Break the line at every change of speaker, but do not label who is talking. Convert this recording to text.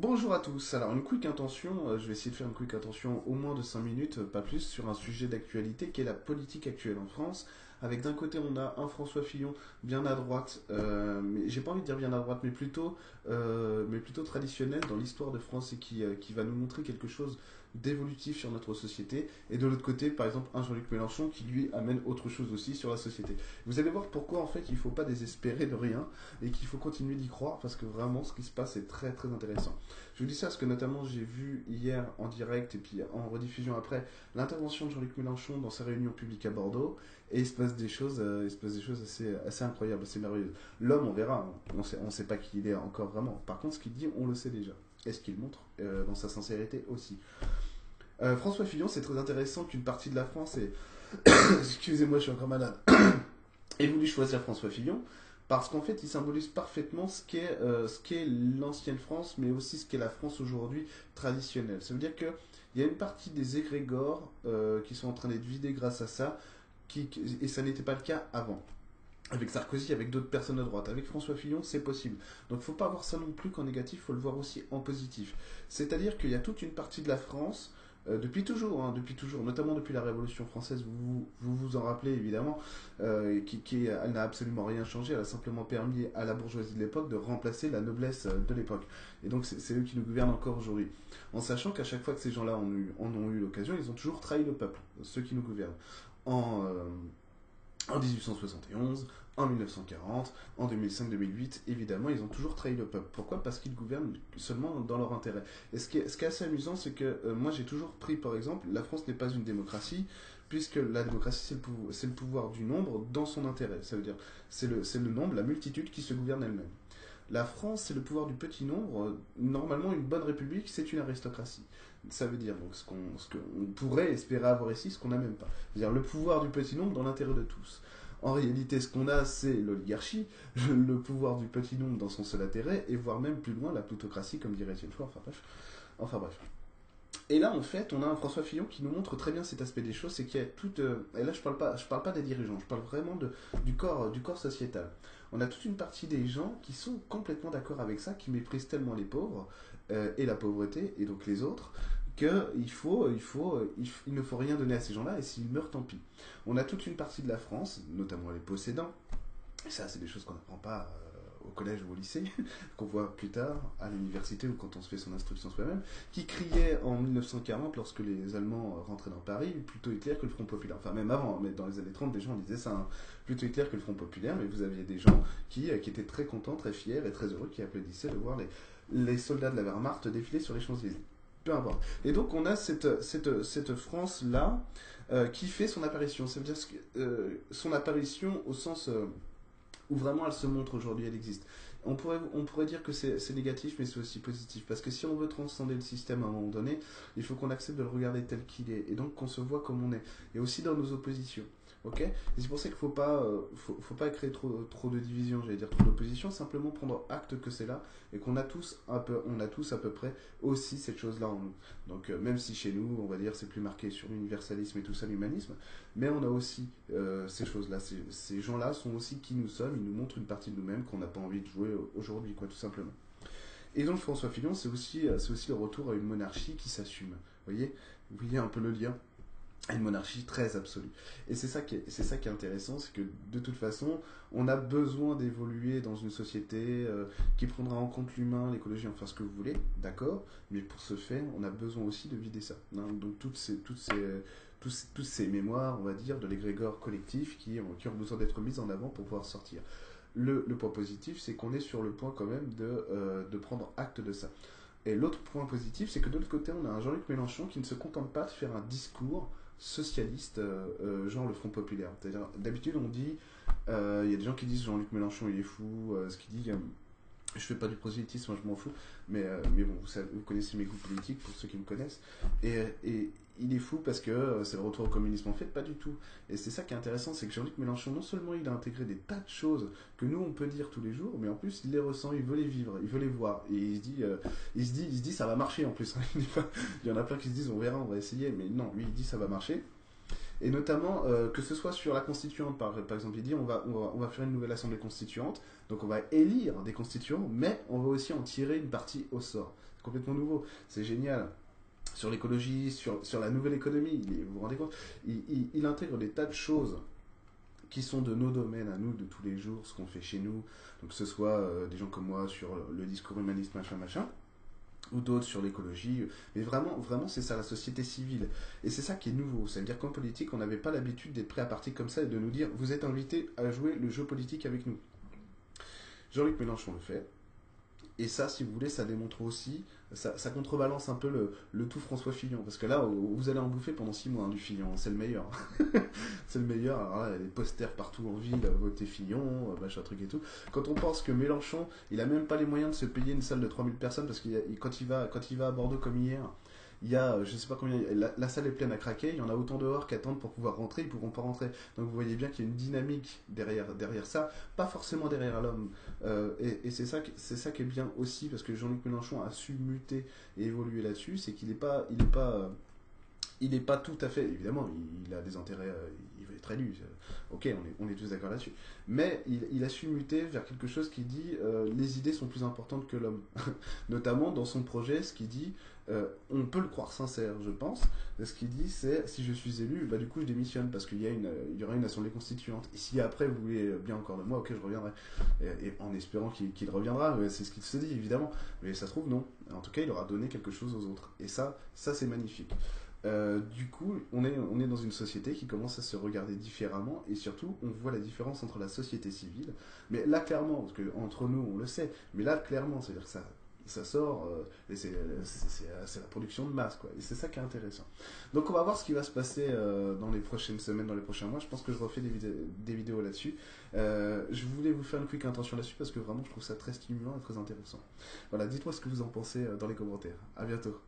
Bonjour à tous. Alors, une quick intention, euh, je vais essayer de faire une quick intention au moins de 5 minutes, euh, pas plus, sur un sujet d'actualité qui est la politique actuelle en France. Avec d'un côté, on a un François Fillon bien à droite, euh, mais j'ai pas envie de dire bien à droite, mais plutôt, traditionnel dans l'histoire de France et qui va nous montrer quelque chose d'évolutif sur notre société. Et de l'autre côté, par exemple, un Jean-Luc Mélenchon qui lui amène autre chose aussi sur la société. Vous allez voir pourquoi en fait il ne faut pas désespérer de rien et qu'il faut continuer d'y croire parce que vraiment ce qui se passe est très très intéressant. Je vous dis ça parce que notamment j'ai vu hier en direct et puis en rediffusion après l'intervention de Jean-Luc Mélenchon dans sa réunion publique à Bordeaux et il se passe des choses, euh, il se passe des choses assez, assez incroyables, assez merveilleuses. L'homme, on verra, on sait, on sait pas qui il est encore vraiment. Par contre, ce qu'il dit, on le sait déjà. Et ce qu'il montre euh, dans sa sincérité aussi. Euh, François Fillon, c'est très intéressant qu'une partie de la France ait... Excusez-moi, je suis encore malade. ait voulu choisir François Fillon parce qu'en fait, il symbolise parfaitement ce qu'est euh, ce qu'est l'ancienne France, mais aussi ce qu'est la France aujourd'hui traditionnelle. Ça veut dire qu'il y a une partie des égrégores euh, qui sont en train d'être vidés grâce à ça, et ça n'était pas le cas avant. Avec Sarkozy, avec d'autres personnes à droite. Avec François Fillon, c'est possible. Donc faut pas voir ça non plus qu'en négatif, faut le voir aussi en positif. C'est-à-dire qu'il y a toute une partie de la France euh, depuis toujours, hein, depuis toujours, notamment depuis la Révolution française, vous vous, en rappelez évidemment, euh, qui, elle n'a absolument rien changé, elle a simplement permis à la bourgeoisie de l'époque de remplacer la noblesse euh, de l'époque. Et donc c'est eux qui nous gouvernent encore aujourd'hui. En sachant qu'à chaque fois que ces gens-là en, ont eu l'occasion, ils ont toujours trahi le peuple, ceux qui nous gouvernent. En, en 1871, en 1940, en 2005-2008, évidemment, ils ont toujours trahi le peuple. Pourquoi? Parce qu'ils gouvernent seulement dans leur intérêt. Et ce qui est, assez amusant, c'est que euh, moi j'ai toujours pris, par exemple, la France n'est pas une démocratie, puisque la démocratie c'est le, pouvoir, du nombre dans son intérêt. Ça veut dire, c'est le nombre, la multitude qui se gouverne elle-même. La France, c'est le pouvoir du petit nombre. Normalement, une bonne république, c'est une aristocratie. Ça veut dire ce qu'on qu pourrait espérer avoir ici, ce qu'on n'a même pas. C'est-à-dire le pouvoir du petit nombre dans l'intérêt de tous. En réalité, ce qu'on a, c'est l'oligarchie, le pouvoir du petit nombre dans son seul intérêt, et voire même plus loin, la plutocratie, comme dirait Étienne Enfin bref. Enfin bref. Et là, en fait, on a un François Fillon qui nous montre très bien cet aspect des choses, c'est qu'il toute. Euh, et là, je parle pas, je parle pas des dirigeants, je parle vraiment du corps, du corps sociétal. On a toute une partie des gens qui sont complètement d'accord avec ça, qui méprisent tellement les pauvres euh, et la pauvreté et donc les autres qu'il faut, il faut, il, ne faut rien donner à ces gens-là et s'ils meurent, tant pis. On a toute une partie de la France, notamment les possédants, et ça, c'est des choses qu'on n'apprend pas euh, au collège ou au lycée, qu'on voit plus tard à l'université ou quand on se fait son instruction soi-même, qui criaient en 1940, lorsque les Allemands rentraient dans Paris, plutôt Hitler que le Front Populaire. Enfin, même avant, mais dans les années 30, des gens disaient ça, hein, plutôt Hitler que le Front Populaire, mais vous aviez des gens qui, qui étaient très contents, très fiers et très heureux, qui applaudissaient de voir les, les soldats de la Wehrmacht défiler sur les Champs-Élysées peu importe. Et donc on a cette, cette, cette France-là euh, qui fait son apparition. Ça veut dire euh, son apparition au sens euh, où vraiment elle se montre aujourd'hui, elle existe. On pourrait, on pourrait dire que c'est négatif, mais c'est aussi positif. Parce que si on veut transcender le système à un moment donné, il faut qu'on accepte de le regarder tel qu'il est. Et donc qu'on se voit comme on est. Et aussi dans nos oppositions. Ok c'est pour ça qu'il ne faut pas, euh, faut, pas créer trop, trop de divisions, j'allais dire trop d'opposition, simplement prendre acte que c'est là et qu'on a tous a tous à peu près aussi cette chose-là en nous. Donc euh, même si chez nous, on va dire, c'est plus marqué sur l'universalisme et tout ça, l'humanisme, mais on a aussi euh, ces choses-là. Ces, gens-là sont aussi qui nous sommes, ils nous montrent une partie de nous-mêmes qu'on n'a pas envie de jouer aujourd'hui, quoi, tout simplement. Et donc François Fillon, c'est aussi, aussi le retour à une monarchie qui s'assume. Vous voyez, vous voyez un peu le lien? Une monarchie très absolue. Et c'est ça qui est, c'est ça qui est intéressant, c'est que de toute façon, on a besoin d'évoluer dans une société euh, qui prendra en compte l'humain, l'écologie, enfin ce que vous voulez, d'accord, mais pour ce faire, on a besoin aussi de vider ça. Hein. Donc toutes ces, toutes ces, tous, tous ces mémoires, on va dire, de l'égrégore collectif qui, qui ont besoin d'être mises en avant pour pouvoir sortir. Le, le point positif, c'est qu'on est sur le point quand même de, euh, de prendre acte de ça. Et l'autre point positif, c'est que de l'autre côté, on a un Jean-Luc Mélenchon qui ne se contente pas de faire un discours socialiste, euh, genre le Front Populaire. D'habitude, on dit, il euh, y a des gens qui disent Jean-Luc Mélenchon, il est fou, euh, ce qu'il dit, je fais pas du prosélytisme, moi je m'en fous, mais, mais bon, vous, connaissez mes goûts politiques pour ceux qui me connaissent, et, et il est fou parce que c'est le retour au communisme en fait, pas du tout. Et c'est ça qui est intéressant, c'est que Jean-Luc Mélenchon, non seulement il a intégré des tas de choses que nous on peut dire tous les jours, mais en plus il les ressent, il veut les vivre, il veut les voir, et il dit, euh, il se dit, il se dit ça va marcher en plus. il y en a plein qui se disent on verra, on va essayer, mais non, lui il dit ça va marcher. Et notamment, que ce soit sur la constituante, par, par exemple, il dit on va, on, va, on va faire une nouvelle assemblée constituante, donc on va élire des constituants, mais on va aussi en tirer une partie au sort. C'est complètement nouveau, c'est génial sur l'écologie, sur, sur la nouvelle économie. vous vous rendez compte il, il, intègre des tas de choses qui sont de nos domaines à nous, de tous les jours, ce qu'on fait chez nous. Donc que ce soit euh, des gens comme moi sur le discours humaniste, machin, machin, ou d'autres sur l'écologie. Mais vraiment, vraiment, c'est ça la société civile. Et c'est ça qui est nouveau. C'est-à-dire qu'en politique, on n'avait pas l'habitude d'être prêt à partir comme ça et de nous dire, vous êtes invités à jouer le jeu politique avec nous. Jean-Luc Mélenchon le fait. Et ça, si vous voulez, ça démontre aussi, ça, contrebalance un peu le, tout François Fillon. Parce que là, vous allez en bouffer pendant six mois hein, du Fillon, c'est le meilleur. c'est le meilleur. Alors là, posters partout en ville, votez Fillon, euh, machin truc et tout. Quand on pense que Mélenchon, il a même pas les moyens de se payer une salle de 3000 personnes, parce que quand, il va, quand il va à Bordeaux comme hier, il y a, euh, je sais pas combien, la, salle est pleine à craquer, il y en a autant dehors qui attendent pour pouvoir rentrer, ils pourront pas rentrer. Donc vous voyez bien qu'il y a une dynamique derrière, derrière ça, pas forcément derrière l'homme. Euh, et, c'est ça, c'est ça qui est bien aussi, parce que Jean-Luc Mélenchon a su muter et évoluer là-dessus, c'est qu'il n'est pas, il est pas, euh, il n'est pas tout à fait, évidemment, il, a des intérêts, il veut être élu, ok, on est, tous d'accord là-dessus. Mais il, a su muter vers quelque chose qui dit les idées sont plus importantes que l'homme. Notamment dans son projet, ce qui dit euh, on peut le croire sincère, je pense. Ce qu'il dit, c'est si je suis élu, bah, du coup, je démissionne parce qu'il y, y aura une assemblée constituante. Et si après vous voulez bien encore de moi, ok, je reviendrai. Et, en espérant qu'il reviendra, c'est ce qu'il se dit, évidemment. Mais ça se trouve, non. En tout cas, il aura donné quelque chose aux autres. Et ça, ça c'est magnifique. Euh, du coup, on est, dans une société qui commence à se regarder différemment et surtout, on voit la différence entre la société civile. Mais là, clairement, parce que entre nous, on le sait, mais là, clairement, c'est-à-dire que ça, sort, euh, et euh, c'est la production de masse, quoi. Et c'est ça qui est intéressant. Donc on va voir ce qui va se passer dans les prochaines semaines, dans les prochains mois. Je pense que je refais des, des vidéos là-dessus. je voulais vous faire une quick intention là-dessus parce que vraiment je trouve ça très stimulant et très intéressant. Voilà, dites-moi ce que vous en pensez dans les commentaires. À bientôt.